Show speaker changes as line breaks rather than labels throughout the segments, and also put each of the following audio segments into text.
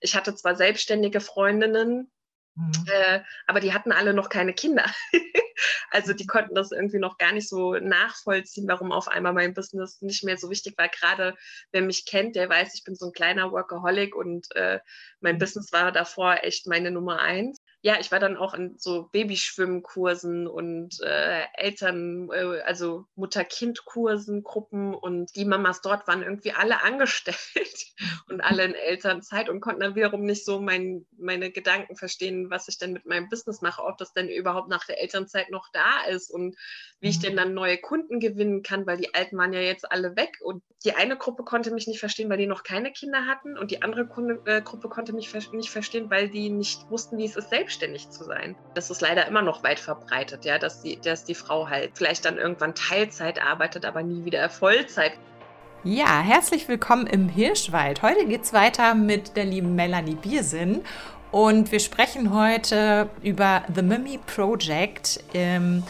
ich hatte zwar selbstständige Freundinnen, Mhm. Äh, aber die hatten alle noch keine Kinder. also die konnten das irgendwie noch gar nicht so nachvollziehen, warum auf einmal mein Business nicht mehr so wichtig war. Gerade wer mich kennt, der weiß, ich bin so ein kleiner Workaholic und äh, mein mhm. Business war davor echt meine Nummer eins ja, ich war dann auch in so Babyschwimmkursen und äh, Eltern, äh, also Mutter-Kind-Kursen, Gruppen und die Mamas dort waren irgendwie alle angestellt und alle in Elternzeit und konnten dann wiederum nicht so mein, meine Gedanken verstehen, was ich denn mit meinem Business mache, ob das denn überhaupt nach der Elternzeit noch da ist und wie ich denn mhm. dann neue Kunden gewinnen kann, weil die Alten waren ja jetzt alle weg und die eine Gruppe konnte mich nicht verstehen, weil die noch keine Kinder hatten und die andere Kunde, äh, Gruppe konnte mich nicht verstehen, weil die nicht wussten, wie es ist, selbst selbstständig zu sein. Das ist leider immer noch weit verbreitet, ja, dass die, dass die Frau halt vielleicht dann irgendwann Teilzeit arbeitet, aber nie wieder Vollzeit.
Ja, herzlich willkommen im Hirschwald. Heute geht es weiter mit der lieben Melanie Biersinn und wir sprechen heute über The Mimi Project, ähm,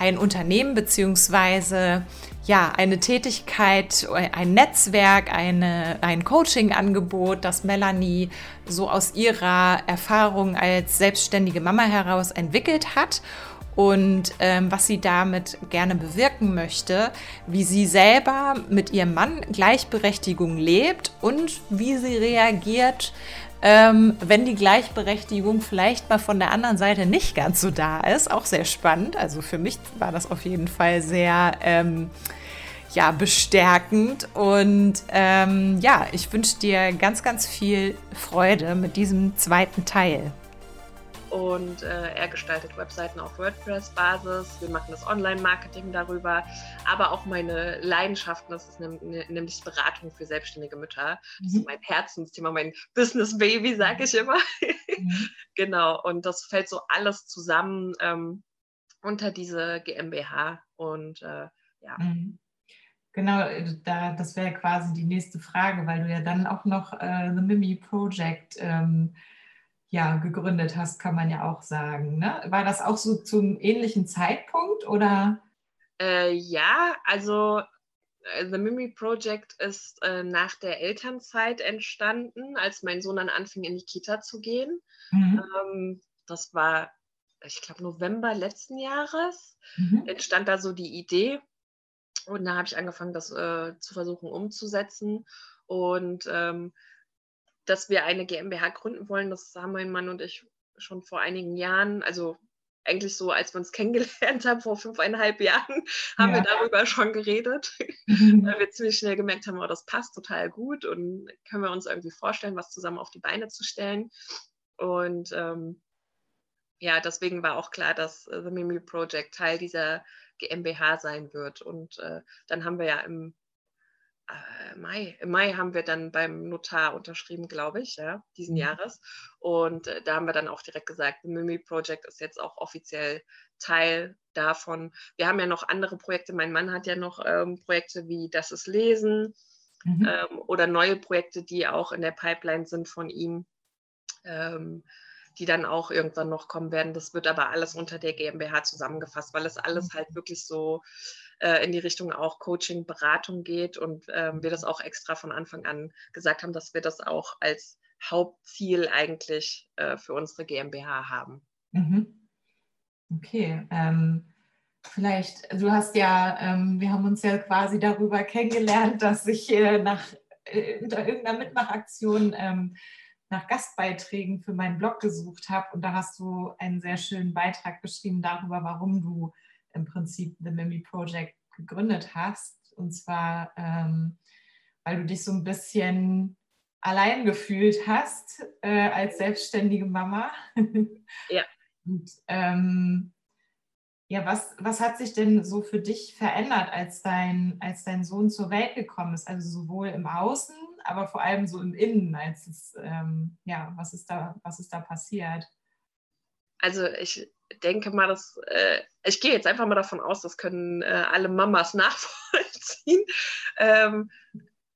ein Unternehmen bzw ja, eine Tätigkeit, ein Netzwerk, eine, ein Coaching-Angebot, das Melanie so aus ihrer Erfahrung als selbstständige Mama heraus entwickelt hat und ähm, was sie damit gerne bewirken möchte, wie sie selber mit ihrem Mann Gleichberechtigung lebt und wie sie reagiert, ähm, wenn die Gleichberechtigung vielleicht mal von der anderen Seite nicht ganz so da ist. Auch sehr spannend. Also für mich war das auf jeden Fall sehr ähm, ja, bestärkend. Und ähm, ja, ich wünsche dir ganz, ganz viel Freude mit diesem zweiten Teil.
Und äh, er gestaltet Webseiten auf WordPress-Basis. Wir machen das Online-Marketing darüber. Aber auch meine Leidenschaften, das ist nämlich Beratung für selbstständige Mütter. Das ist mhm. mein Herzensthema, mein Business-Baby, sage ich immer. Mhm. genau. Und das fällt so alles zusammen ähm, unter diese GmbH. Und äh, ja. Mhm.
Genau, äh, da, das wäre quasi die nächste Frage, weil du ja dann auch noch äh, The Mimi Project ähm, ja, gegründet hast, kann man ja auch sagen. Ne? War das auch so zum ähnlichen Zeitpunkt oder?
Äh, ja, also äh, The Mimi Project ist äh, nach der Elternzeit entstanden, als mein Sohn dann anfing, in die Kita zu gehen. Mhm. Ähm, das war, ich glaube, November letzten Jahres. Mhm. Entstand da so die Idee und da habe ich angefangen, das äh, zu versuchen umzusetzen. Und ähm, dass wir eine GmbH gründen wollen, das haben mein Mann und ich schon vor einigen Jahren, also eigentlich so, als wir uns kennengelernt haben, vor fünfeinhalb Jahren, haben ja. wir darüber schon geredet, mhm. weil wir ziemlich schnell gemerkt haben, oh, das passt total gut und können wir uns irgendwie vorstellen, was zusammen auf die Beine zu stellen. Und ähm, ja, deswegen war auch klar, dass äh, The Mimi Project Teil dieser GmbH sein wird. Und äh, dann haben wir ja im Mai, im Mai haben wir dann beim Notar unterschrieben, glaube ich, ja, diesen mhm. Jahres. Und äh, da haben wir dann auch direkt gesagt, Mimi Project ist jetzt auch offiziell Teil davon. Wir haben ja noch andere Projekte. Mein Mann hat ja noch ähm, Projekte wie Das ist Lesen mhm. ähm, oder neue Projekte, die auch in der Pipeline sind von ihm. Ähm, die dann auch irgendwann noch kommen werden. Das wird aber alles unter der GmbH zusammengefasst, weil es alles mhm. halt wirklich so äh, in die Richtung auch Coaching, Beratung geht und ähm, wir das auch extra von Anfang an gesagt haben, dass wir das auch als Hauptziel eigentlich äh, für unsere GmbH haben.
Mhm. Okay. Ähm, vielleicht, du hast ja, ähm, wir haben uns ja quasi darüber kennengelernt, dass ich äh, nach äh, unter irgendeiner Mitmachaktion ähm, nach Gastbeiträgen für meinen Blog gesucht habe und da hast du einen sehr schönen Beitrag geschrieben darüber, warum du im Prinzip The Mimi Project gegründet hast. Und zwar, ähm, weil du dich so ein bisschen allein gefühlt hast äh, als selbstständige Mama.
ja.
Und, ähm, ja, was, was hat sich denn so für dich verändert, als dein, als dein Sohn zur Welt gekommen ist? Also sowohl im Außen aber vor allem so im Innen, als es, ähm, ja, was ist da, was ist da passiert?
Also ich denke mal, dass äh, ich gehe jetzt einfach mal davon aus, das können äh, alle Mamas nachvollziehen. Ähm,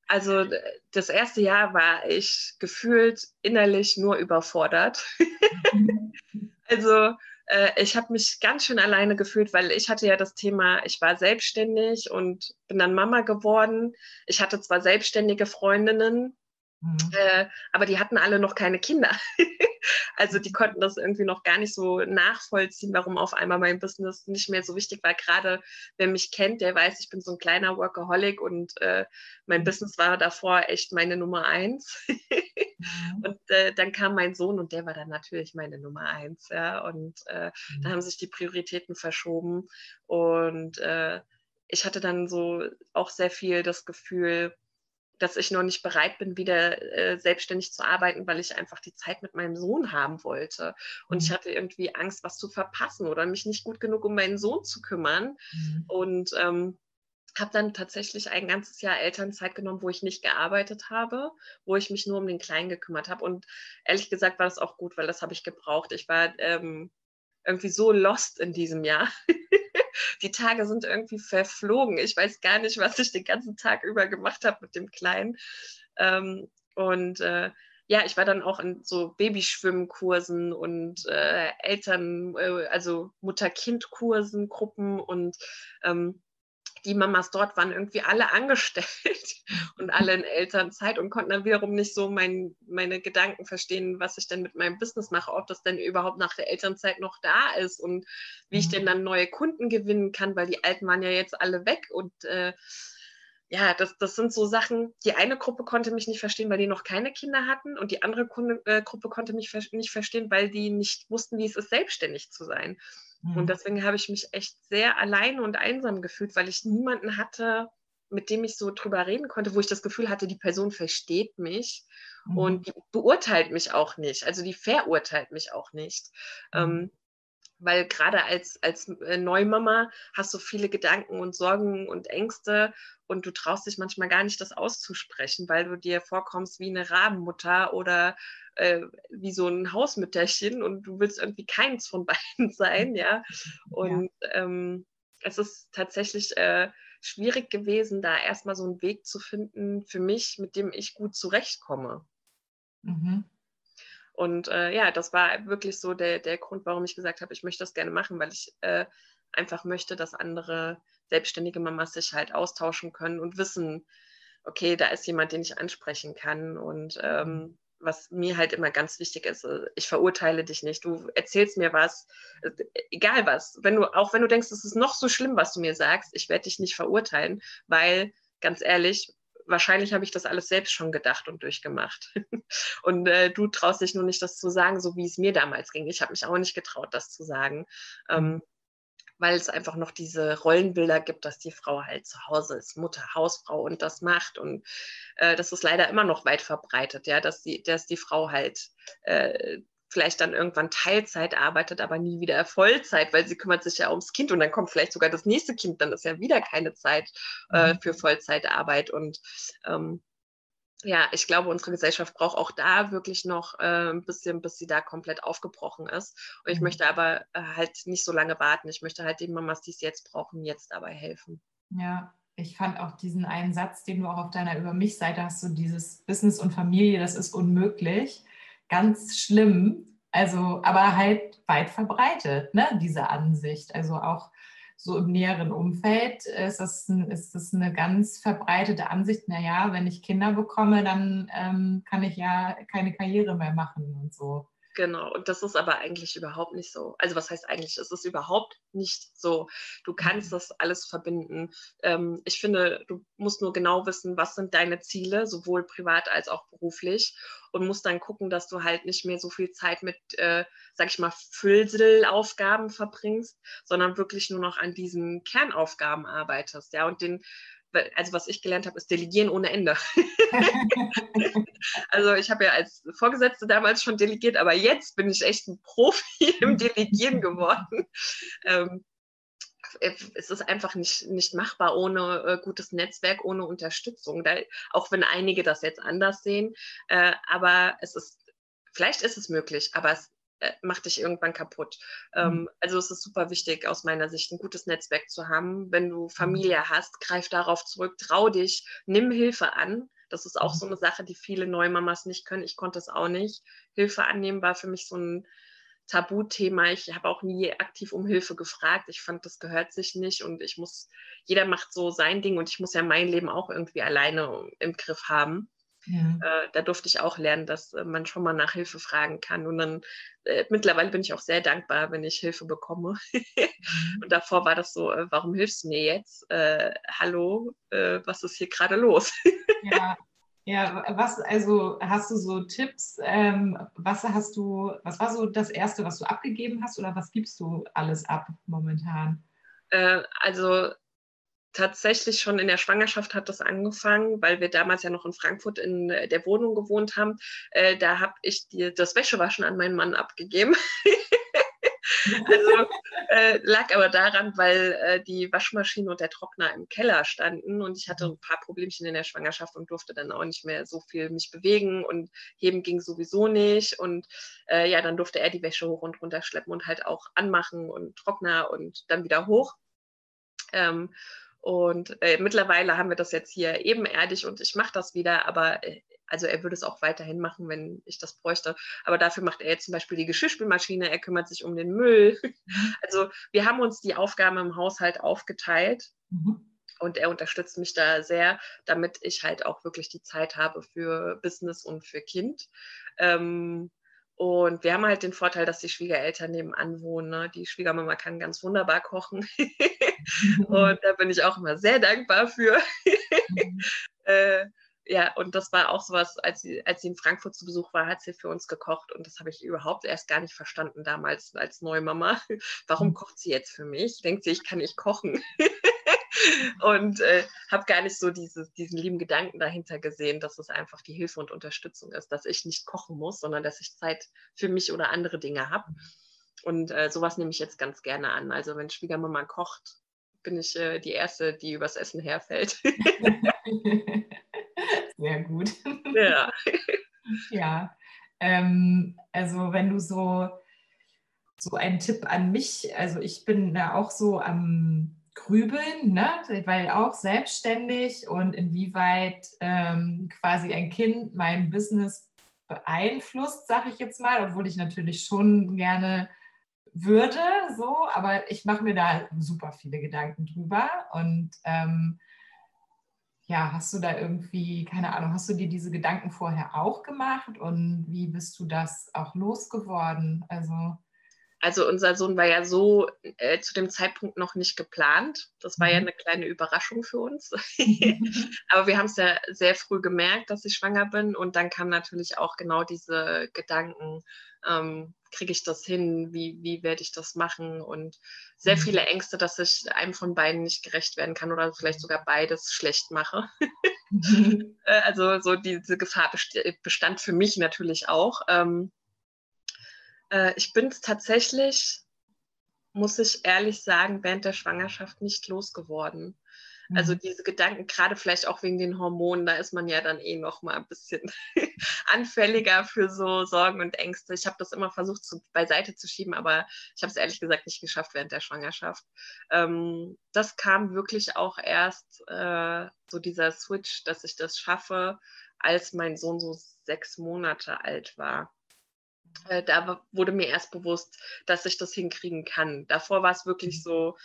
also das erste Jahr war ich gefühlt innerlich nur überfordert. also äh, ich habe mich ganz schön alleine gefühlt, weil ich hatte ja das Thema, ich war selbstständig und bin dann Mama geworden. Ich hatte zwar selbstständige Freundinnen, Mhm. Äh, aber die hatten alle noch keine Kinder. also die konnten das irgendwie noch gar nicht so nachvollziehen, warum auf einmal mein Business nicht mehr so wichtig war. Gerade wer mich kennt, der weiß, ich bin so ein kleiner Workaholic und äh, mein mhm. Business war davor echt meine Nummer eins. mhm. Und äh, dann kam mein Sohn und der war dann natürlich meine Nummer eins. Ja? Und äh, mhm. da haben sich die Prioritäten verschoben. Und äh, ich hatte dann so auch sehr viel das Gefühl, dass ich noch nicht bereit bin, wieder äh, selbstständig zu arbeiten, weil ich einfach die Zeit mit meinem Sohn haben wollte. Und mhm. ich hatte irgendwie Angst, was zu verpassen oder mich nicht gut genug um meinen Sohn zu kümmern. Mhm. Und ähm, habe dann tatsächlich ein ganzes Jahr Elternzeit genommen, wo ich nicht gearbeitet habe, wo ich mich nur um den Kleinen gekümmert habe. Und ehrlich gesagt war das auch gut, weil das habe ich gebraucht. Ich war ähm, irgendwie so lost in diesem Jahr. die Tage sind irgendwie verflogen. Ich weiß gar nicht, was ich den ganzen Tag über gemacht habe mit dem Kleinen. Ähm, und äh, ja, ich war dann auch in so Babyschwimmkursen und äh, Eltern, äh, also Mutter-Kind-Kursen, Gruppen und ähm, die Mamas dort waren irgendwie alle angestellt und alle in Elternzeit und konnten dann wiederum nicht so mein, meine Gedanken verstehen, was ich denn mit meinem Business mache, ob das denn überhaupt nach der Elternzeit noch da ist und wie ich mhm. denn dann neue Kunden gewinnen kann, weil die Alten waren ja jetzt alle weg und äh, ja, das, das sind so Sachen, die eine Gruppe konnte mich nicht verstehen, weil die noch keine Kinder hatten und die andere Kunde, äh, Gruppe konnte mich nicht verstehen, weil die nicht wussten, wie es ist, selbstständig zu sein. Mhm. Und deswegen habe ich mich echt sehr allein und einsam gefühlt, weil ich niemanden hatte, mit dem ich so drüber reden konnte, wo ich das Gefühl hatte, die Person versteht mich mhm. und die beurteilt mich auch nicht. Also die verurteilt mich auch nicht. Mhm. Ähm, weil gerade als, als äh, Neumama hast du viele Gedanken und Sorgen und Ängste und du traust dich manchmal gar nicht, das auszusprechen, weil du dir vorkommst wie eine Rabenmutter oder äh, wie so ein Hausmütterchen und du willst irgendwie keins von beiden sein, ja. Und ja. Ähm, es ist tatsächlich äh, schwierig gewesen, da erstmal so einen Weg zu finden für mich, mit dem ich gut zurechtkomme. Mhm. Und äh, ja, das war wirklich so der, der Grund, warum ich gesagt habe, ich möchte das gerne machen, weil ich äh, einfach möchte, dass andere selbstständige Mamas sich halt austauschen können und wissen, okay, da ist jemand, den ich ansprechen kann. Und ähm, mhm. was mir halt immer ganz wichtig ist, äh, ich verurteile dich nicht. Du erzählst mir was, äh, egal was. Wenn du, auch wenn du denkst, es ist noch so schlimm, was du mir sagst, ich werde dich nicht verurteilen, weil ganz ehrlich, wahrscheinlich habe ich das alles selbst schon gedacht und durchgemacht. und äh, du traust dich nur nicht, das zu sagen, so wie es mir damals ging. Ich habe mich auch nicht getraut, das zu sagen. Ähm, weil es einfach noch diese Rollenbilder gibt, dass die Frau halt zu Hause ist, Mutter, Hausfrau und das macht. Und äh, das ist leider immer noch weit verbreitet, ja, dass die, dass die Frau halt äh, vielleicht dann irgendwann Teilzeit arbeitet, aber nie wieder Vollzeit, weil sie kümmert sich ja ums Kind und dann kommt vielleicht sogar das nächste Kind, dann ist ja wieder keine Zeit äh, mhm. für Vollzeitarbeit und ähm, ja, ich glaube, unsere Gesellschaft braucht auch da wirklich noch äh, ein bisschen, bis sie da komplett aufgebrochen ist. Und ich mhm. möchte aber äh, halt nicht so lange warten. Ich möchte halt den Mamas, die es jetzt brauchen, jetzt dabei helfen.
Ja, ich fand auch diesen einen Satz, den du auch auf deiner Über mich-Seite hast, so dieses Business und Familie, das ist unmöglich ganz schlimm. Also, aber halt weit verbreitet, ne, diese Ansicht. Also auch so im näheren Umfeld ist das, ist das eine ganz verbreitete Ansicht, naja, wenn ich Kinder bekomme, dann ähm, kann ich ja keine Karriere mehr machen und so.
Genau, und das ist aber eigentlich überhaupt nicht so. Also was heißt eigentlich, es ist überhaupt nicht so. Du kannst mhm. das alles verbinden. Ähm, ich finde, du musst nur genau wissen, was sind deine Ziele, sowohl privat als auch beruflich und musst dann gucken, dass du halt nicht mehr so viel Zeit mit, äh, sag ich mal, Füllselaufgaben verbringst, sondern wirklich nur noch an diesen Kernaufgaben arbeitest, ja, und den also was ich gelernt habe, ist Delegieren ohne Ende. also ich habe ja als Vorgesetzte damals schon delegiert, aber jetzt bin ich echt ein Profi im Delegieren geworden. Ähm, es ist einfach nicht, nicht machbar ohne äh, gutes Netzwerk, ohne Unterstützung. Da, auch wenn einige das jetzt anders sehen. Äh, aber es ist, vielleicht ist es möglich, aber es macht dich irgendwann kaputt. Ähm, mhm. also es ist super wichtig aus meiner Sicht, ein gutes Netzwerk zu haben. Wenn du mhm. Familie hast, greif darauf zurück, trau dich, nimm Hilfe an. Das ist auch mhm. so eine Sache, die viele Neumamas nicht können. Ich konnte es auch nicht. Hilfe annehmen war für mich so ein Tabuthema. Ich habe auch nie aktiv um Hilfe gefragt. Ich fand, das gehört sich nicht und ich muss, jeder macht so sein Ding und ich muss ja mein Leben auch irgendwie alleine im Griff haben. Ja. äh, da durfte ich auch lernen, dass äh, man schon mal nach Hilfe fragen kann. Und dann äh, mittlerweile bin ich auch sehr dankbar, wenn ich Hilfe bekomme. mhm. Und davor war das so, äh, warum hilfst du mir jetzt? Äh, hallo, äh, was ist hier gerade los?
ja. Ja, was, also hast du so Tipps? Ähm, was hast du, was war so das Erste, was du abgegeben hast oder was gibst du alles ab momentan?
also tatsächlich schon in der Schwangerschaft hat das angefangen, weil wir damals ja noch in Frankfurt in äh, der Wohnung gewohnt haben. Äh, da habe ich die, das Wäschewaschen an meinen Mann abgegeben. also äh, lag aber daran, weil äh, die Waschmaschine und der Trockner im Keller standen und ich hatte ein paar Problemchen in der Schwangerschaft und durfte dann auch nicht mehr so viel mich bewegen und heben ging sowieso nicht und äh, ja, dann durfte er die Wäsche hoch und runter schleppen und halt auch anmachen und Trockner und dann wieder hoch. Ähm, und äh, mittlerweile haben wir das jetzt hier ebenerdig und ich mache das wieder, aber äh, also er würde es auch weiterhin machen, wenn ich das bräuchte. Aber dafür macht er jetzt zum Beispiel die Geschirrspülmaschine, er kümmert sich um den Müll. Mhm. Also wir haben uns die Aufgaben im Haushalt aufgeteilt. Mhm. Und er unterstützt mich da sehr, damit ich halt auch wirklich die Zeit habe für Business und für Kind. Ähm, und wir haben halt den Vorteil, dass die Schwiegereltern nebenan wohnen. Ne? Die Schwiegermama kann ganz wunderbar kochen. und da bin ich auch immer sehr dankbar für. äh, ja, und das war auch sowas, als sie, als sie in Frankfurt zu Besuch war, hat sie für uns gekocht. Und das habe ich überhaupt erst gar nicht verstanden damals als Neumama. Warum mhm. kocht sie jetzt für mich? Denkt sie, ich kann nicht kochen. Und äh, habe gar nicht so dieses, diesen lieben Gedanken dahinter gesehen, dass es einfach die Hilfe und Unterstützung ist, dass ich nicht kochen muss, sondern dass ich Zeit für mich oder andere Dinge habe. Und äh, sowas nehme ich jetzt ganz gerne an. Also wenn Schwiegermama kocht, bin ich äh, die Erste, die übers Essen herfällt.
Sehr gut. Ja. ja. Ähm, also wenn du so, so einen Tipp an mich, also ich bin da auch so am grübeln, ne? weil auch selbstständig und inwieweit ähm, quasi ein Kind mein Business beeinflusst, sage ich jetzt mal, obwohl ich natürlich schon gerne würde, so, aber ich mache mir da super viele Gedanken drüber und ähm, ja, hast du da irgendwie, keine Ahnung, hast du dir diese Gedanken vorher auch gemacht und wie bist du das auch losgeworden? Also
also unser Sohn war ja so äh, zu dem Zeitpunkt noch nicht geplant. Das war mhm. ja eine kleine Überraschung für uns. Aber wir haben es ja sehr früh gemerkt, dass ich schwanger bin. Und dann kamen natürlich auch genau diese Gedanken, ähm, kriege ich das hin, wie, wie werde ich das machen? Und sehr mhm. viele Ängste, dass ich einem von beiden nicht gerecht werden kann oder vielleicht sogar beides schlecht mache. Mhm. Äh, also so diese Gefahr bestand für mich natürlich auch. Ähm, äh, ich bin es tatsächlich, muss ich ehrlich sagen, während der Schwangerschaft nicht losgeworden. Also mhm. diese Gedanken, gerade vielleicht auch wegen den Hormonen, da ist man ja dann eh noch mal ein bisschen anfälliger für so Sorgen und Ängste. Ich habe das immer versucht zu, beiseite zu schieben, aber ich habe es ehrlich gesagt nicht geschafft während der Schwangerschaft. Ähm, das kam wirklich auch erst äh, so dieser Switch, dass ich das schaffe, als mein Sohn so sechs Monate alt war da wurde mir erst bewusst, dass ich das hinkriegen kann. Davor war es wirklich so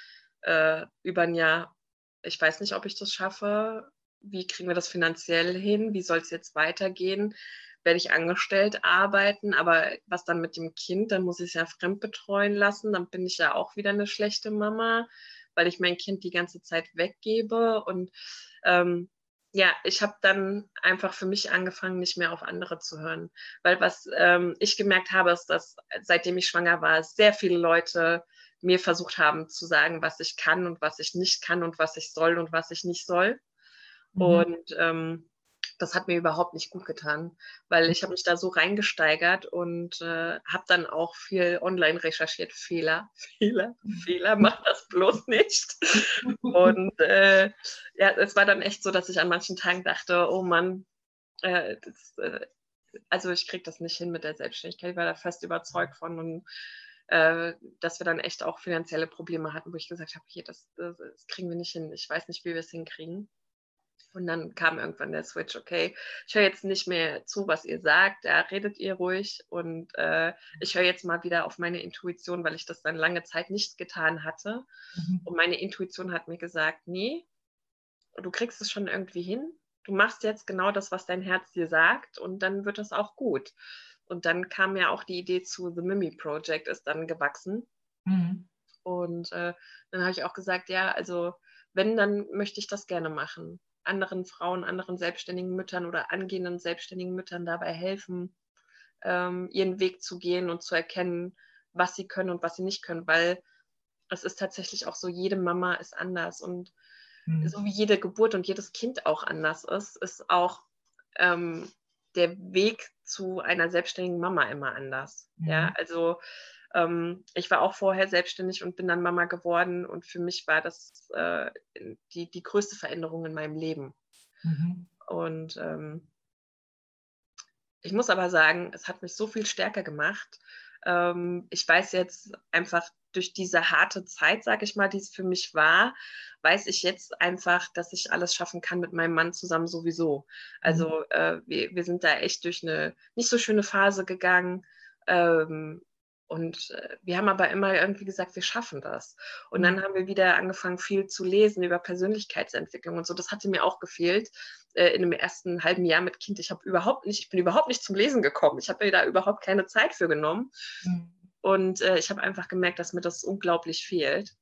äh, über ein Jahr, ich weiß nicht, ob ich das schaffe. Wie kriegen wir das finanziell hin? Wie soll es jetzt weitergehen? Werde ich angestellt arbeiten? Aber was dann mit dem Kind? Dann muss ich es ja fremd betreuen lassen. Dann bin ich ja auch wieder eine schlechte Mama, weil ich mein Kind die ganze Zeit weggebe. Und ähm, ja, ich habe dann einfach für mich angefangen, nicht mehr auf andere zu hören. Weil was ähm, ich gemerkt habe, ist, dass seitdem ich schwanger war, sehr viele Leute mir versucht haben zu sagen, was ich kann und was ich nicht kann und was ich soll und was ich nicht soll. Mhm. Und ähm, das hat mir überhaupt nicht gut getan, weil ich habe mich da so reingesteigert und äh, habe dann auch viel online recherchiert. Fehler, Fehler, Fehler, mach das bloß nicht. Und äh, ja, es war dann echt so, dass ich an manchen Tagen dachte, oh Mann, äh, das, äh, also ich kriege das nicht hin mit der Selbstständigkeit. Ich war da fest überzeugt von und äh, dass wir dann echt auch finanzielle Probleme hatten, wo ich gesagt habe, hier, das, das, das kriegen wir nicht hin. Ich weiß nicht, wie wir es hinkriegen. Und dann kam irgendwann der Switch, okay, ich höre jetzt nicht mehr zu, was ihr sagt, da redet ihr ruhig und äh, ich höre jetzt mal wieder auf meine Intuition, weil ich das dann lange Zeit nicht getan hatte. Mhm. Und meine Intuition hat mir gesagt, nee, du kriegst es schon irgendwie hin. du machst jetzt genau das, was dein Herz dir sagt und dann wird das auch gut. Und dann kam ja auch die Idee zu The Mimi Project, ist dann gewachsen. Mhm. Und äh, dann habe ich auch gesagt, ja, also wenn, dann möchte ich das gerne machen. Anderen Frauen, anderen selbstständigen Müttern oder angehenden selbstständigen Müttern dabei helfen, ähm, ihren Weg zu gehen und zu erkennen, was sie können und was sie nicht können, weil es ist tatsächlich auch so, jede Mama ist anders und mhm. so wie jede Geburt und jedes Kind auch anders ist, ist auch ähm, der Weg zu einer selbstständigen Mama immer anders. Mhm. Ja, also ähm, ich war auch vorher selbstständig und bin dann Mama geworden und für mich war das äh, die, die größte Veränderung in meinem Leben. Mhm. Und ähm, ich muss aber sagen, es hat mich so viel stärker gemacht. Ähm, ich weiß jetzt einfach durch diese harte Zeit, sage ich mal, die es für mich war, weiß ich jetzt einfach, dass ich alles schaffen kann mit meinem Mann zusammen sowieso. Also mhm. äh, wir, wir sind da echt durch eine nicht so schöne Phase gegangen. Ähm, und äh, wir haben aber immer irgendwie gesagt, wir schaffen das. Und dann mhm. haben wir wieder angefangen, viel zu lesen über Persönlichkeitsentwicklung und so. Das hatte mir auch gefehlt äh, in dem ersten halben Jahr mit Kind. Ich habe überhaupt nicht, ich bin überhaupt nicht zum Lesen gekommen. Ich habe mir da überhaupt keine Zeit für genommen. Mhm. Und äh, ich habe einfach gemerkt, dass mir das unglaublich fehlt.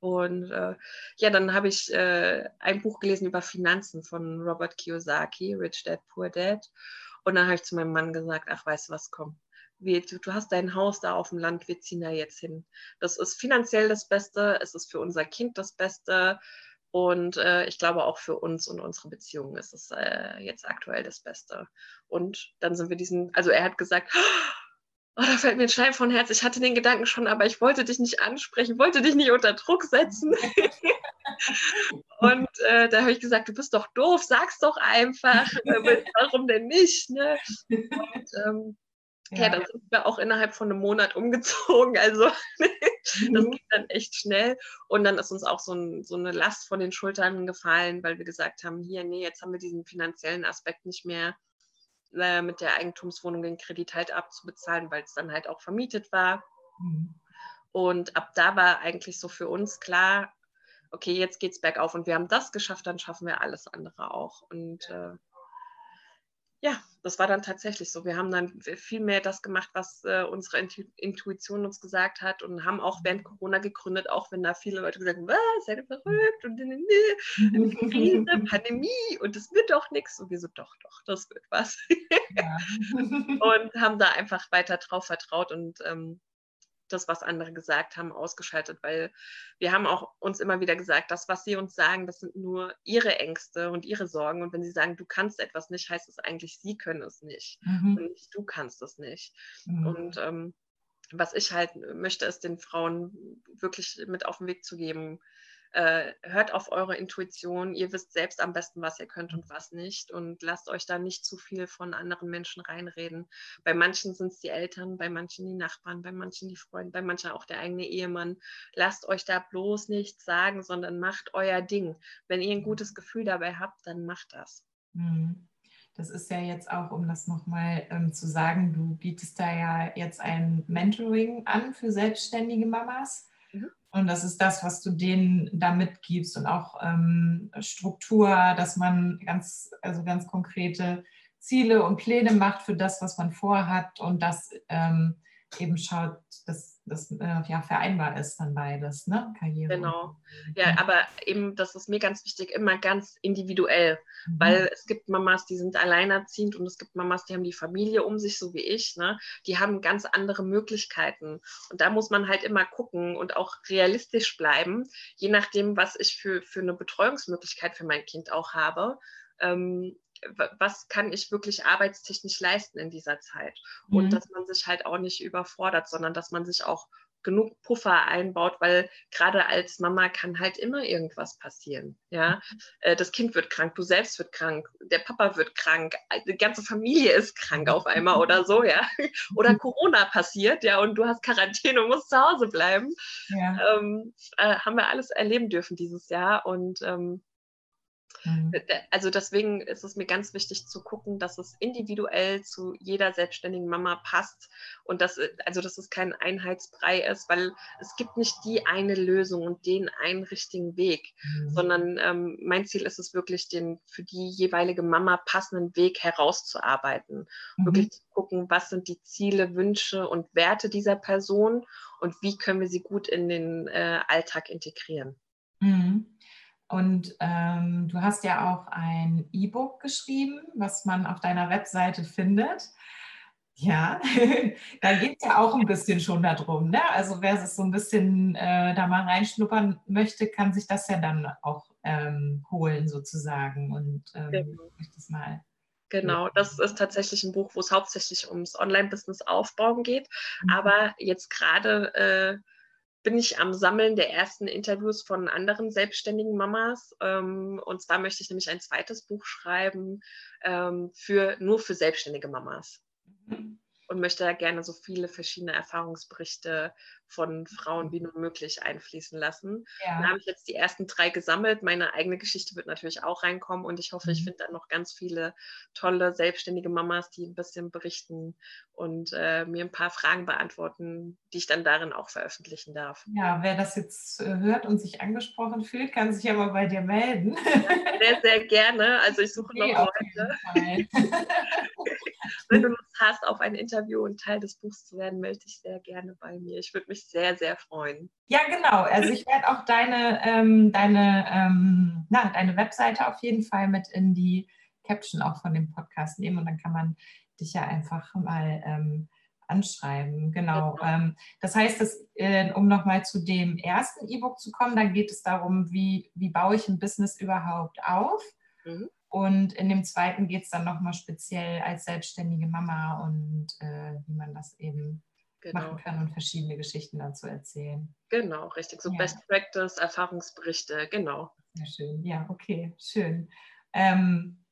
Und äh, ja, dann habe ich äh, ein Buch gelesen über Finanzen von Robert Kiyosaki, Rich Dad, Poor Dad. Und dann habe ich zu meinem Mann gesagt, ach, weißt du was, komm, wir, du, hast dein Haus da auf dem Land, wir ziehen da jetzt hin. Das ist finanziell das Beste, es ist für unser Kind das Beste und äh, ich glaube auch für uns und unsere Beziehungen ist es äh, jetzt aktuell das Beste. Und dann sind wir diesen, also er hat gesagt, oh, da fällt mir ein Stein von Herz. Ich hatte den Gedanken schon, aber ich wollte dich nicht ansprechen, wollte dich nicht unter Druck setzen. und äh, da habe ich gesagt, du bist doch doof, sag's doch einfach. Warum denn nicht? Ne? Und ähm, ja. ja, dann sind wir auch innerhalb von einem Monat umgezogen. Also mhm. das ging dann echt schnell. Und dann ist uns auch so, ein, so, eine Last von den Schultern gefallen, weil wir gesagt haben, hier, nee, jetzt haben wir diesen finanziellen Aspekt nicht mehr äh, mit der Eigentumswohnung den Kredit halt abzubezahlen, weil es dann halt auch vermietet war. Mhm. Und ab da war eigentlich so für uns klar, okay, jetzt geht's bergauf und wir haben das geschafft, dann schaffen wir alles andere auch. Und äh, ja, das war dann tatsächlich so. Wir haben dann viel mehr das gemacht, was äh, unsere Intu Intuition uns gesagt hat und haben auch während Corona gegründet, auch wenn da viele Leute gesagt haben, was, seid ihr verrückt und ne, ne, Krise, Pandemie und es wird doch nichts. Und wir so, doch, doch, das wird was. Ja. und haben da einfach weiter drauf vertraut und ähm, das, was andere gesagt haben, ausgeschaltet, weil wir haben auch uns immer wieder gesagt, das, was sie uns sagen, das sind nur ihre Ängste und ihre Sorgen. Und wenn sie sagen, du kannst etwas nicht, heißt es eigentlich, sie können es nicht. Mhm. Und nicht du kannst es nicht. Mhm. Und ähm, was ich halt möchte, ist den Frauen wirklich mit auf den Weg zu geben, äh, hört auf eure Intuition. Ihr wisst selbst am besten, was ihr könnt und was nicht. Und lasst euch da nicht zu viel von anderen Menschen reinreden. Bei manchen sind es die Eltern, bei manchen die Nachbarn, bei manchen die Freunde, bei manchen auch der eigene Ehemann. Lasst euch da bloß nichts sagen, sondern macht euer Ding. Wenn ihr ein gutes Gefühl dabei habt, dann macht das.
Mhm. Das ist ja jetzt auch, um das nochmal ähm, zu sagen, du bietest da ja jetzt ein Mentoring an für selbstständige Mamas. Mhm. Und das ist das, was du denen da mitgibst und auch ähm, Struktur, dass man ganz, also ganz konkrete Ziele und Pläne macht für das, was man vorhat und das ähm, eben schaut, dass das äh, ja vereinbar ist dann beides, ne?
Karriere. Genau. Ja, aber eben, das ist mir ganz wichtig, immer ganz individuell, mhm. weil es gibt Mamas, die sind alleinerziehend und es gibt Mamas, die haben die Familie um sich, so wie ich, ne? Die haben ganz andere Möglichkeiten und da muss man halt immer gucken und auch realistisch bleiben, je nachdem, was ich für, für eine Betreuungsmöglichkeit für mein Kind auch habe. Ähm, was kann ich wirklich arbeitstechnisch leisten in dieser Zeit? Mhm. Und dass man sich halt auch nicht überfordert, sondern dass man sich auch genug Puffer einbaut, weil gerade als Mama kann halt immer irgendwas passieren. Ja, mhm. äh, das Kind wird krank, du selbst wird krank, der Papa wird krank, die ganze Familie ist krank auf einmal oder so, ja. Oder Corona passiert, ja, und du hast Quarantäne und musst zu Hause bleiben. Ja. Ähm, äh, haben wir alles erleben dürfen dieses Jahr und ähm, Mhm. Also deswegen ist es mir ganz wichtig zu gucken, dass es individuell zu jeder selbstständigen Mama passt und dass, äh, also dass es kein Einheitsbrei ist, weil es gibt nicht die eine Lösung und den einen richtigen Weg, mhm. sondern ähm, mein Ziel ist es wirklich, den für die jeweilige Mama passenden Weg herauszuarbeiten. Mhm. Wirklich zu gucken, was sind die Ziele, Wünsche und Werte dieser Person und wie können wir sie gut in den äh, Alltag integrieren.
Mhm. Und ähm, du hast ja auch ein E-Book geschrieben, was man auf deiner Webseite findet. Ja, da geht es ja auch ein bisschen schon darum. Ne? Also wer es so ein bisschen äh, da mal reinschnuppern möchte, kann sich das ja dann auch ähm, holen sozusagen und ähm, genau. das
mal Genau, das ist tatsächlich ein Buch, wo es hauptsächlich ums Online-Business aufbauen geht. Mhm. Aber jetzt gerade äh, bin ich am Sammeln der ersten Interviews von anderen selbstständigen Mamas. Ähm, und zwar möchte ich nämlich ein zweites Buch schreiben ähm, für nur für selbstständige Mamas. Mhm und möchte da gerne so viele verschiedene Erfahrungsberichte von Frauen wie nur möglich einfließen lassen. Ja. Dann habe ich jetzt die ersten drei gesammelt. Meine eigene Geschichte wird natürlich auch reinkommen und ich hoffe, mhm. ich finde dann noch ganz viele tolle selbstständige Mamas, die ein bisschen berichten und äh, mir ein paar Fragen beantworten, die ich dann darin auch veröffentlichen darf.
Ja, wer das jetzt äh, hört und sich angesprochen fühlt, kann sich aber bei dir melden.
Ja, sehr, sehr gerne. Also ich suche noch Leute. Wenn du Lust hast auf ein Interview und Teil des Buchs zu werden, melde dich sehr gerne bei mir. Ich würde mich sehr, sehr freuen.
Ja, genau. Also ich werde auch deine, ähm, deine, ähm, na, deine Webseite auf jeden Fall mit in die Caption auch von dem Podcast nehmen und dann kann man dich ja einfach mal ähm, anschreiben. Genau. genau. Ähm, das heißt, dass, äh, um nochmal zu dem ersten E-Book zu kommen, dann geht es darum, wie, wie baue ich ein Business überhaupt auf. Mhm. Und in dem zweiten geht es dann nochmal speziell als selbstständige Mama und äh, wie man das eben genau. machen kann und verschiedene Geschichten dazu erzählen.
Genau, richtig. So ja. Best Practice, Erfahrungsberichte, genau.
Sehr schön. Ja, okay, schön. Ähm,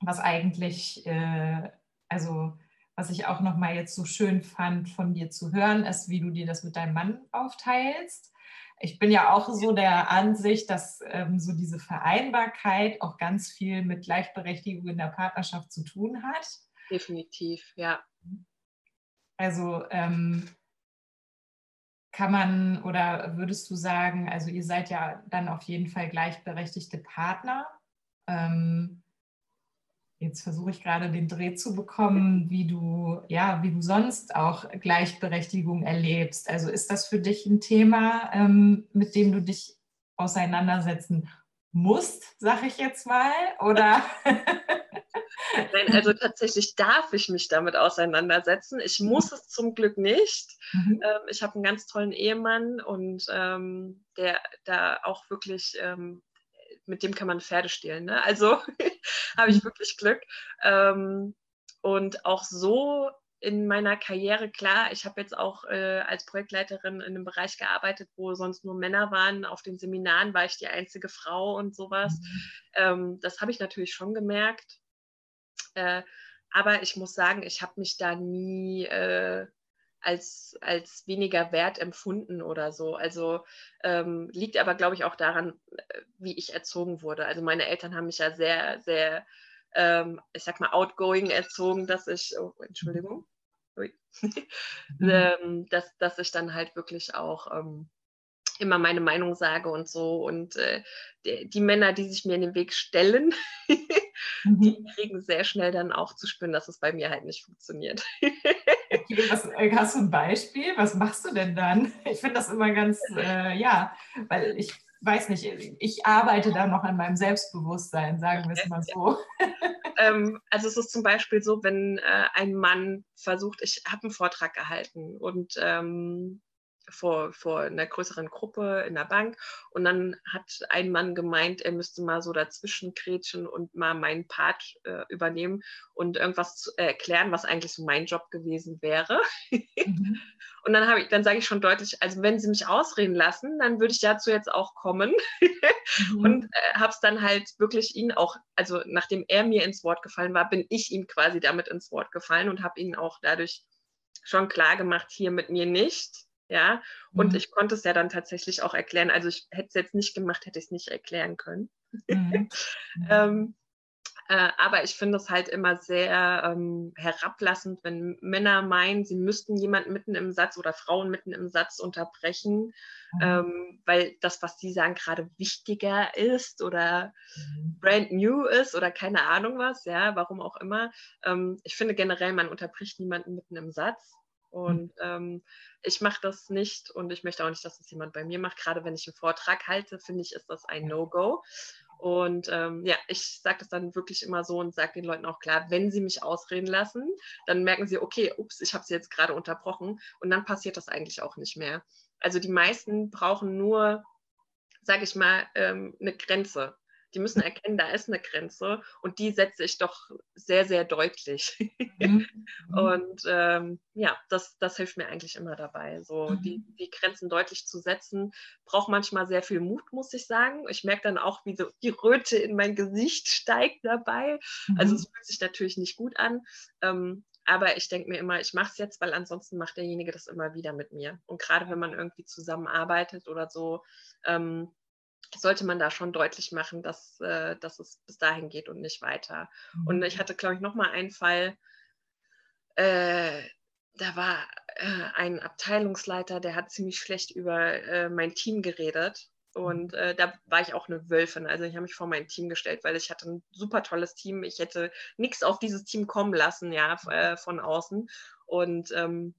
was eigentlich, äh, also was ich auch nochmal jetzt so schön fand von dir zu hören, ist, wie du dir das mit deinem Mann aufteilst ich bin ja auch so der Ansicht, dass ähm, so diese Vereinbarkeit auch ganz viel mit Gleichberechtigung in der Partnerschaft zu tun hat.
Definitiv, ja.
Also ähm, kann man oder würdest du sagen, also ihr seid ja dann auf jeden Fall gleichberechtigte Partner. Ähm, Jetzt versuche ich gerade den Dreh zu bekommen, wie du, ja, wie du sonst auch Gleichberechtigung erlebst. Also ist das für dich ein Thema, ähm, mit dem du dich auseinandersetzen musst, sag ich jetzt mal, oder?
Nein, also tatsächlich darf ich mich damit auseinandersetzen. Ich muss es zum Glück nicht. Mhm. Ähm, ich habe einen ganz tollen Ehemann und ähm, der da auch wirklich ähm, mit dem kann man Pferde stehlen. Ne? Also habe ich mhm. wirklich Glück. Ähm, und auch so in meiner Karriere, klar, ich habe jetzt auch äh, als Projektleiterin in einem Bereich gearbeitet, wo sonst nur Männer waren. Auf den Seminaren war ich die einzige Frau und sowas. Mhm. Ähm, das habe ich natürlich schon gemerkt. Äh, aber ich muss sagen, ich habe mich da nie äh, als, als weniger wert empfunden oder so. Also ähm, liegt aber, glaube ich, auch daran, äh, wie ich erzogen wurde. Also meine Eltern haben mich ja sehr, sehr, ähm, ich sag mal, outgoing erzogen, dass ich, oh, Entschuldigung, mhm. ähm, dass, dass ich dann halt wirklich auch ähm, immer meine Meinung sage und so. Und äh, die, die, Männer, die sich mir in den Weg stellen, die mhm. kriegen sehr schnell dann auch zu spüren, dass es bei mir halt nicht funktioniert.
Okay, was, äh, hast du ein Beispiel? Was machst du denn dann? Ich finde das immer ganz, äh, ja, weil ich weiß nicht, ich arbeite da noch an meinem Selbstbewusstsein, sagen wir es mal so.
ähm, also es ist zum Beispiel so, wenn äh, ein Mann versucht, ich habe einen Vortrag gehalten und ähm, vor, vor einer größeren Gruppe in der Bank. Und dann hat ein Mann gemeint, er müsste mal so dazwischen kretschen und mal meinen Part äh, übernehmen und irgendwas zu, äh, erklären, was eigentlich so mein Job gewesen wäre. Mhm. Und dann habe ich, dann sage ich schon deutlich, also wenn Sie mich ausreden lassen, dann würde ich dazu jetzt auch kommen. mhm. Und äh, habe es dann halt wirklich ihn auch, also nachdem er mir ins Wort gefallen war, bin ich ihm quasi damit ins Wort gefallen und habe ihn auch dadurch schon klar gemacht, hier mit mir nicht Ja, und mhm. ich konnte es ja dann tatsächlich auch erklären. Also ich hätte es jetzt nicht gemacht, hätte ich es nicht erklären können. Mhm. ähm, äh, aber ich finde es halt immer sehr ähm, herablassend, wenn Männer meinen, sie müssten jemanden mitten im Satz oder Frauen mitten im Satz unterbrechen, mhm. ähm, weil das, was sie sagen, gerade wichtiger ist oder mhm. brand new ist oder keine Ahnung was, ja, warum auch immer. Ähm, ich finde generell, man unterbricht niemanden mitten im Satz. Und ähm, ich mache das nicht und ich möchte auch nicht, dass das jemand bei mir macht. Gerade wenn ich einen Vortrag halte, finde ich, ist das ein No-Go. Und ähm, ja, ich sage das dann wirklich immer so und sage den Leuten auch klar, wenn sie mich ausreden lassen, dann merken sie, okay, ups, ich habe sie jetzt gerade unterbrochen und dann passiert das eigentlich auch nicht mehr. Also die meisten brauchen nur, sage ich mal, ähm, eine Grenze. Die müssen erkennen, da ist eine Grenze und die setze ich doch sehr, sehr deutlich. Mhm. und ähm, ja, das, das hilft mir eigentlich immer dabei. So mhm. die, die Grenzen deutlich zu setzen, braucht manchmal sehr viel Mut, muss ich sagen. Ich merke dann auch, wie so die Röte in mein Gesicht steigt dabei. Also mhm. Also es fühlt sich natürlich nicht gut an. Ähm, aber ich denke mir immer, ich mache es jetzt, weil ansonsten macht derjenige das immer wieder mit mir. Und gerade wenn man irgendwie zusammenarbeitet oder so, ähm, sollte man da schon deutlich machen, dass, äh, dass es bis dahin geht und nicht weiter. Mhm. Und ich hatte, glaube ich, noch mal einen Fall, äh, da war äh, ein Abteilungsleiter, der hat ziemlich schlecht über äh, mein Team geredet. Und mhm. äh, da war ich auch eine Wölfin. Also ich habe mich vor mein Team gestellt, weil ich hatte ein super tolles Team. Ich hätte nichts auf dieses Team kommen lassen, ja, äh, von außen. Und ähm,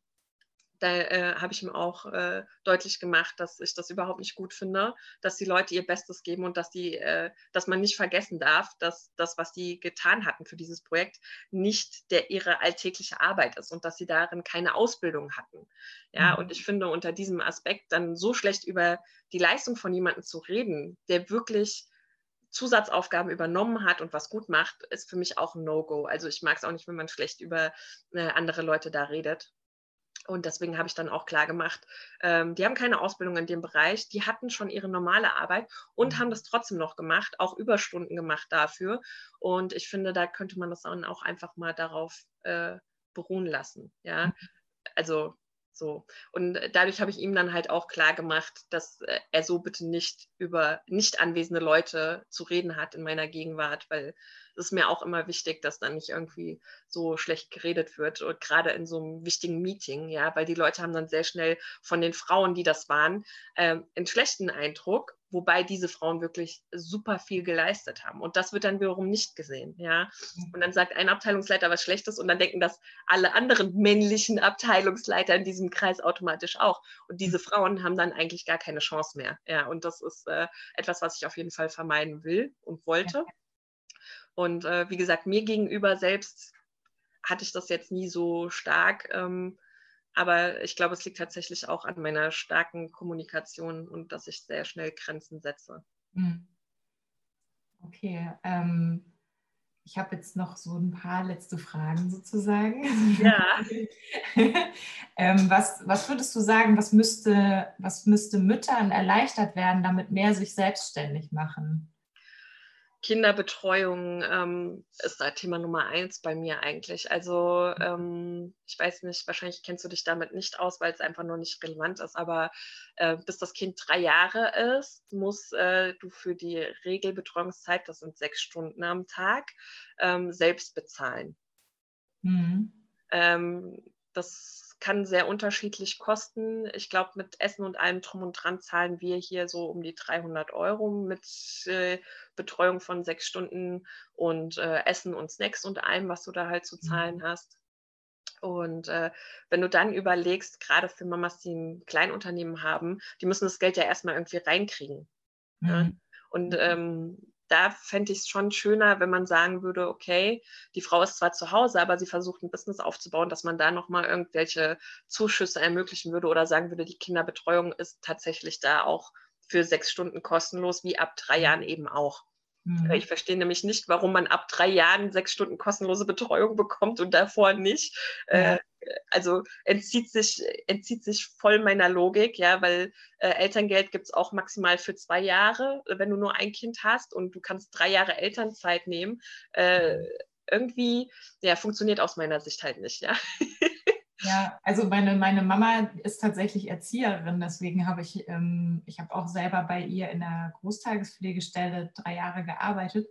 da äh, habe ich ihm auch äh, deutlich gemacht, dass ich das überhaupt nicht gut finde, dass die Leute ihr Bestes geben und dass die, äh, dass man nicht vergessen darf, dass das, was die getan hatten für dieses Projekt, nicht der ihre alltägliche Arbeit ist und dass sie darin keine Ausbildung hatten. Ja, mhm. und ich finde unter diesem Aspekt dann so schlecht über die Leistung von jemandem zu reden, der wirklich Zusatzaufgaben übernommen hat und was gut macht, ist für mich auch ein No-Go. Also ich mag es auch nicht, wenn man schlecht über äh, andere Leute da redet. Und deswegen habe ich dann auch klar gemacht, ähm, die haben keine Ausbildung in dem Bereich, die hatten schon ihre normale Arbeit und mhm. haben das trotzdem noch gemacht, auch Überstunden gemacht dafür. Und ich finde, da könnte man das dann auch einfach mal darauf äh, beruhen lassen. Ja, mhm. also so. Und dadurch habe ich ihm dann halt auch klar gemacht, dass äh, er so bitte nicht über nicht anwesende Leute zu reden hat in meiner Gegenwart, weil ist mir auch immer wichtig, dass dann nicht irgendwie so schlecht geredet wird. Und gerade in so einem wichtigen Meeting, ja, weil die Leute haben dann sehr schnell von den Frauen, die das waren, äh, einen schlechten Eindruck wobei diese Frauen wirklich super viel geleistet haben. Und das wird dann wiederum nicht gesehen. Ja? Mhm. Und dann sagt ein Abteilungsleiter was Schlechtes und dann denken das alle anderen männlichen Abteilungsleiter in diesem Kreis automatisch auch. Und diese Frauen haben dann eigentlich gar keine Chance mehr. Ja? Und das ist äh, etwas, was ich auf jeden Fall vermeiden will und wollte. Und äh, wie gesagt, mir gegenüber selbst hatte ich das jetzt nie so stark. Ähm, aber ich glaube, es liegt tatsächlich auch an meiner starken Kommunikation und dass ich sehr schnell Grenzen setze. Hm.
Okay. Ähm, ich habe jetzt noch so ein paar letzte Fragen sozusagen. Ja. ähm, was, was würdest du sagen, was müsste, was müsste Müttern erleichtert werden, damit mehr sich selbstständig machen?
Kinderbetreuung ähm, ist da Thema Nummer eins bei mir eigentlich. Also ähm, ich weiß nicht, wahrscheinlich kennst du dich damit nicht aus, weil es einfach nur nicht relevant ist, aber äh, bis das Kind drei Jahre ist, musst äh, du für die Regelbetreuungszeit, das sind sechs Stunden am Tag, ähm, selbst bezahlen. Mhm. Ähm, das kann sehr unterschiedlich kosten. Ich glaube, mit Essen und allem drum und dran zahlen wir hier so um die 300 Euro mit äh, Betreuung von sechs Stunden und äh, Essen und Snacks und allem, was du da halt zu mhm. zahlen hast. Und äh, wenn du dann überlegst, gerade für Mamas, die ein Kleinunternehmen haben, die müssen das Geld ja erstmal irgendwie reinkriegen. Mhm. Ja? Und mhm. ähm, da fände ich es schon schöner, wenn man sagen würde, okay, die Frau ist zwar zu Hause, aber sie versucht ein Business aufzubauen, dass man da nochmal irgendwelche Zuschüsse ermöglichen würde oder sagen würde, die Kinderbetreuung ist tatsächlich da auch für sechs Stunden kostenlos, wie ab drei Jahren eben auch. Mhm. Ich verstehe nämlich nicht, warum man ab drei Jahren sechs Stunden kostenlose Betreuung bekommt und davor nicht. Ja. Äh, also entzieht sich, entzieht sich voll meiner Logik, ja, weil äh, Elterngeld gibt es auch maximal für zwei Jahre, wenn du nur ein Kind hast und du kannst drei Jahre Elternzeit nehmen. Äh, irgendwie, ja, funktioniert aus meiner Sicht halt nicht, ja.
Ja, also meine, meine Mama ist tatsächlich Erzieherin, deswegen habe ich, ähm, ich habe auch selber bei ihr in der Großtagespflegestelle drei Jahre gearbeitet.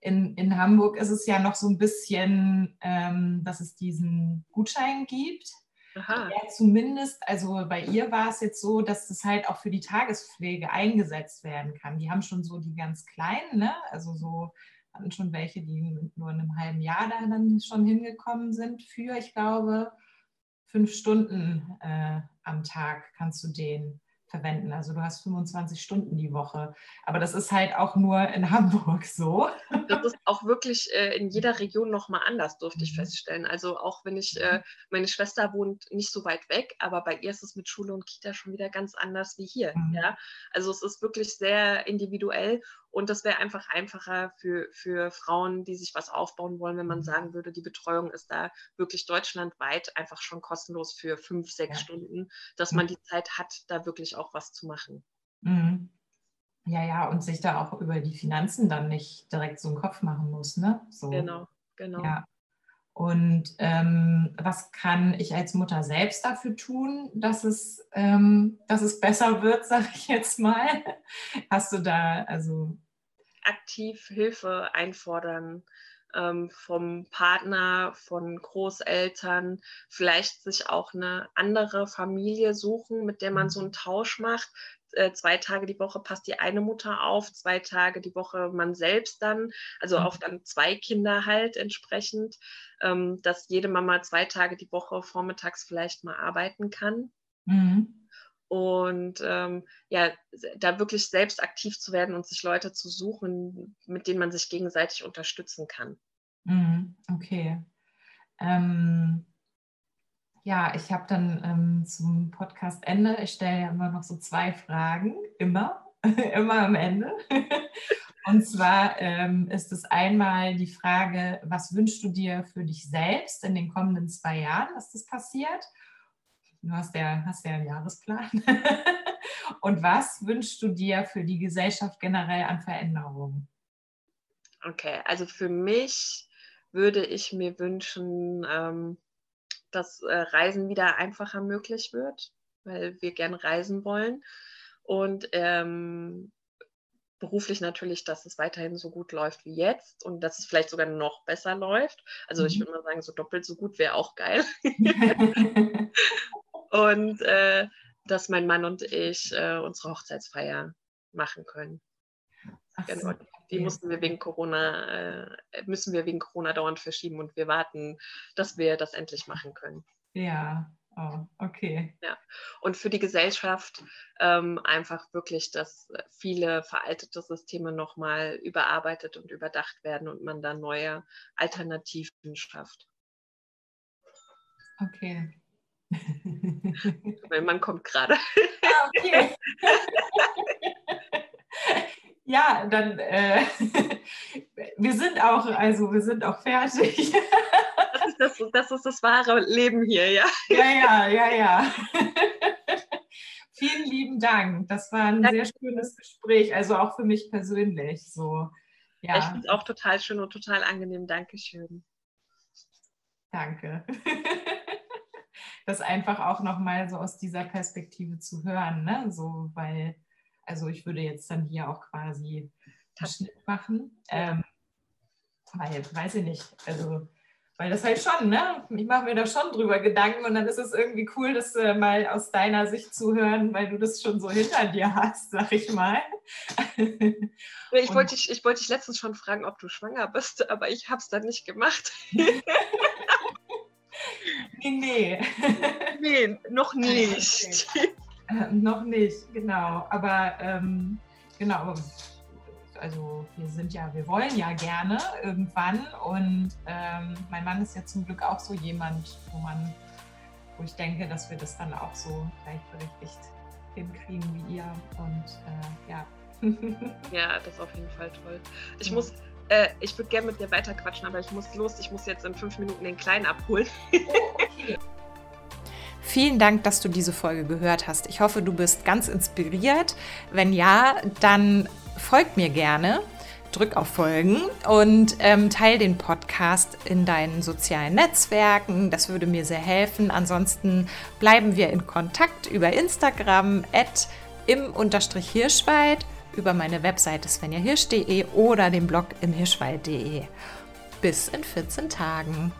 In, in Hamburg ist es ja noch so ein bisschen, ähm, dass es diesen Gutschein gibt. Aha. Ja, zumindest, also bei ihr war es jetzt so, dass das halt auch für die Tagespflege eingesetzt werden kann. Die haben schon so die ganz kleinen, ne? also so hatten schon welche, die nur in einem halben Jahr da dann schon hingekommen sind für, ich glaube, fünf Stunden äh, am Tag kannst du den verwenden. Also du hast 25 Stunden die Woche. Aber das ist halt auch nur in Hamburg so.
Das ist auch wirklich äh, in jeder Region nochmal anders, durfte ich mhm. feststellen. Also auch wenn ich, äh, meine Schwester wohnt nicht so weit weg, aber bei ihr ist es mit Schule und Kita schon wieder ganz anders wie hier. Mhm. Ja? Also es ist wirklich sehr individuell und das wäre einfach einfacher für, für Frauen, die sich was aufbauen wollen, wenn man mhm. sagen würde, die Betreuung ist da wirklich deutschlandweit einfach schon kostenlos für fünf, sechs ja. Stunden, dass man die Zeit hat, da wirklich auch was zu machen.
Mhm. Ja, ja, und sich da auch über die Finanzen dann nicht direkt so einen Kopf machen muss, ne? So.
Genau, genau.
Ja. Und ähm, was kann ich als Mutter selbst dafür tun, dass es, ähm, dass es besser wird, sage ich jetzt mal? Hast du da also
aktiv Hilfe einfordern ähm, vom Partner, von Großeltern, vielleicht sich auch eine andere Familie suchen, mit der man so einen Tausch macht, äh, zwei Tage die Woche passt die eine Mutter auf, zwei Tage die Woche man selbst dann, also mhm. auf dann zwei Kinder halt entsprechend, ähm, dass jede Mama zwei Tage die Woche vormittags vielleicht mal arbeiten kann. Mhm. Und ähm, ja, da wirklich selbst aktiv zu werden und sich Leute zu suchen, mit denen man sich gegenseitig unterstützen kann.
Mhm. Okay. Ähm, ja, ich habe dann ähm, zum Podcast-Ende, ich stelle ja immer noch so zwei Fragen, immer, immer am Ende. Und zwar ähm, ist es einmal die Frage, was wünschst du dir für dich selbst in den kommenden zwei Jahren, dass das passiert? Du hast ja, hast ja einen Jahresplan. Und was wünschst du dir für die Gesellschaft generell an Veränderungen?
Okay, also für mich würde ich mir wünschen, ähm, dass äh, Reisen wieder einfacher möglich wird, weil wir gern reisen wollen. Und ähm, beruflich natürlich, dass es weiterhin so gut läuft wie jetzt und dass es vielleicht sogar noch besser läuft. Also mhm. ich würde mal sagen, so doppelt so gut wäre auch geil. und äh, dass mein Mann und ich äh, unsere Hochzeitsfeier machen können. Genau. Die mussten wir wegen Corona, äh, müssen wir wegen Corona dauernd verschieben und wir warten, dass wir das endlich machen können.
Ja, oh, okay.
Ja. Und für die Gesellschaft ähm, einfach wirklich, dass viele veraltete Systeme nochmal überarbeitet und überdacht werden und man dann neue Alternativen schafft.
Okay.
mein Mann kommt gerade.
Ah, okay. Ja, dann äh, wir sind auch, also wir sind auch fertig.
Das ist das, das ist das wahre Leben hier, ja.
Ja, ja, ja, ja. Vielen lieben Dank. Das war ein Danke. sehr schönes Gespräch, also auch für mich persönlich. So,
ja. Ich finde es auch total schön und total angenehm. Dankeschön.
Danke. Das einfach auch nochmal so aus dieser Perspektive zu hören, ne? So, weil also ich würde jetzt dann hier auch quasi einen Schnitt machen. Ähm, weil, weiß ich nicht, also weil das halt schon, ne? Ich mache mir da schon drüber Gedanken und dann ist es irgendwie cool, das äh, mal aus deiner Sicht zu hören, weil du das schon so hinter dir hast, sag ich mal.
ich wollte dich, ich wollte dich letztens schon fragen, ob du schwanger bist, aber ich habe es dann nicht gemacht.
nee, nee.
Nee, noch nicht. Okay.
Äh, noch nicht, genau. Aber ähm, genau, also wir sind ja, wir wollen ja gerne irgendwann. Und ähm, mein Mann ist ja zum Glück auch so jemand, wo man, wo ich denke, dass wir das dann auch so gleichberechtigt hinkriegen wie ihr. Und äh, ja.
ja, das ist auf jeden Fall toll. Ich ja. muss äh, ich würde gerne mit dir weiterquatschen, aber ich muss los. Ich muss jetzt in fünf Minuten den Kleinen abholen. Oh, okay.
Vielen Dank, dass du diese Folge gehört hast. Ich hoffe, du bist ganz inspiriert. Wenn ja, dann folgt mir gerne. drück auf Folgen und ähm, teile den Podcast in deinen sozialen Netzwerken. Das würde mir sehr helfen. Ansonsten bleiben wir in Kontakt über Instagram at im Unterstrich Hirschwald, über meine Webseite svenjahirsch.de oder den Blog im Hirschwald.de. Bis in 14 Tagen.